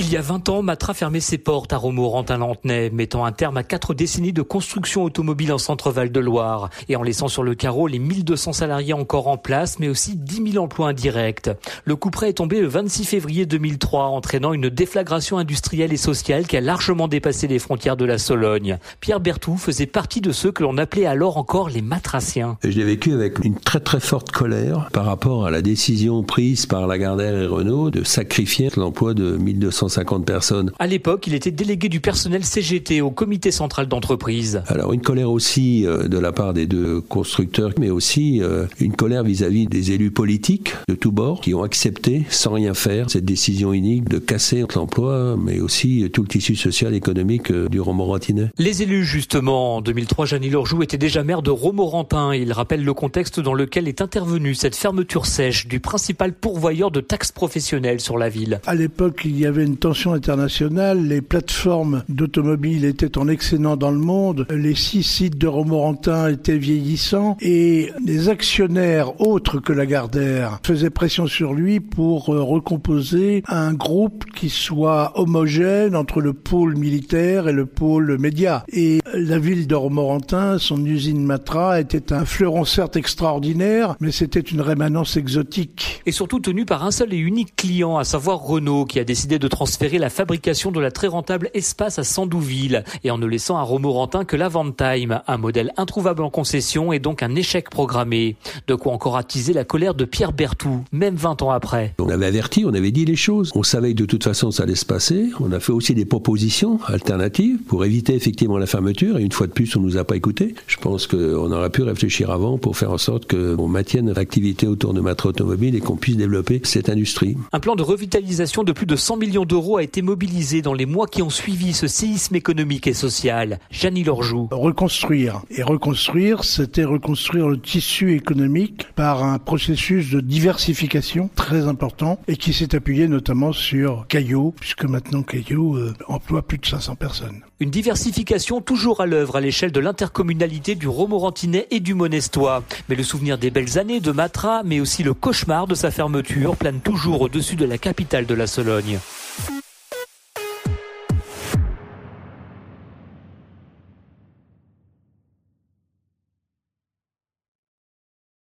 Il y a 20 ans, Matra fermait ses portes à Romorantin-Lantenay, mettant un terme à quatre décennies de construction automobile en centre-val de Loire et en laissant sur le carreau les 1200 salariés encore en place, mais aussi 10 000 emplois indirects. Le coup près est tombé le 26 février 2003, entraînant une déflagration industrielle et sociale qui a largement dépassé les frontières de la Sologne. Pierre Bertou faisait partie de ceux que l'on appelait alors encore les matraciens. Je l'ai vécu avec une très très forte colère par rapport à la décision prise par Lagardère et Renault de sacrifier l'emploi de 1200 50 personnes. À l'époque, il était délégué du personnel CGT au comité central d'entreprise. Alors une colère aussi euh, de la part des deux constructeurs, mais aussi euh, une colère vis-à-vis des élus politiques de tous bords qui ont accepté sans rien faire cette décision unique de casser l'emploi, mais aussi tout le tissu social et économique euh, du Romorantinais. Les élus, justement, en 2003, Jeannie Lorjou était déjà maire de Romorantin. Il rappelle le contexte dans lequel est intervenue cette fermeture sèche du principal pourvoyeur de taxes professionnelles sur la ville. À l'époque, il y avait une tension internationale, les plateformes d'automobiles étaient en excédent dans le monde, les six sites de Romorantin étaient vieillissants et les actionnaires autres que Lagardère faisaient pression sur lui pour euh, recomposer un groupe qui soit homogène entre le pôle militaire et le pôle média. Et la ville de Romorantin, son usine Matra, était un fleuron certes extraordinaire, mais c'était une rémanence exotique. Et surtout tenu par un seul et unique client, à savoir Renault, qui a décidé de transformer transférer la fabrication de la très rentable Espace à Sandouville et en ne laissant à Romorantin que l'Avantime, un modèle introuvable en concession et donc un échec programmé. De quoi encore attiser la colère de Pierre Bertou, même 20 ans après. On avait averti, on avait dit les choses. On savait que de toute façon ça allait se passer. On a fait aussi des propositions alternatives pour éviter effectivement la fermeture et une fois de plus on nous a pas écouté. Je pense qu'on aurait pu réfléchir avant pour faire en sorte qu'on maintienne l'activité autour de Matra Automobile et qu'on puisse développer cette industrie. Un plan de revitalisation de plus de 100 millions d'euros a été mobilisé dans les mois qui ont suivi ce séisme économique et social. Janie Lorjou. Reconstruire. Et reconstruire, c'était reconstruire le tissu économique par un processus de diversification très important et qui s'est appuyé notamment sur Caillot, puisque maintenant Caillot euh, emploie plus de 500 personnes. Une diversification toujours à l'œuvre à l'échelle de l'intercommunalité du Romorantinais et du Monestois. Mais le souvenir des belles années de Matra, mais aussi le cauchemar de sa fermeture, plane toujours au-dessus de la capitale de la Sologne.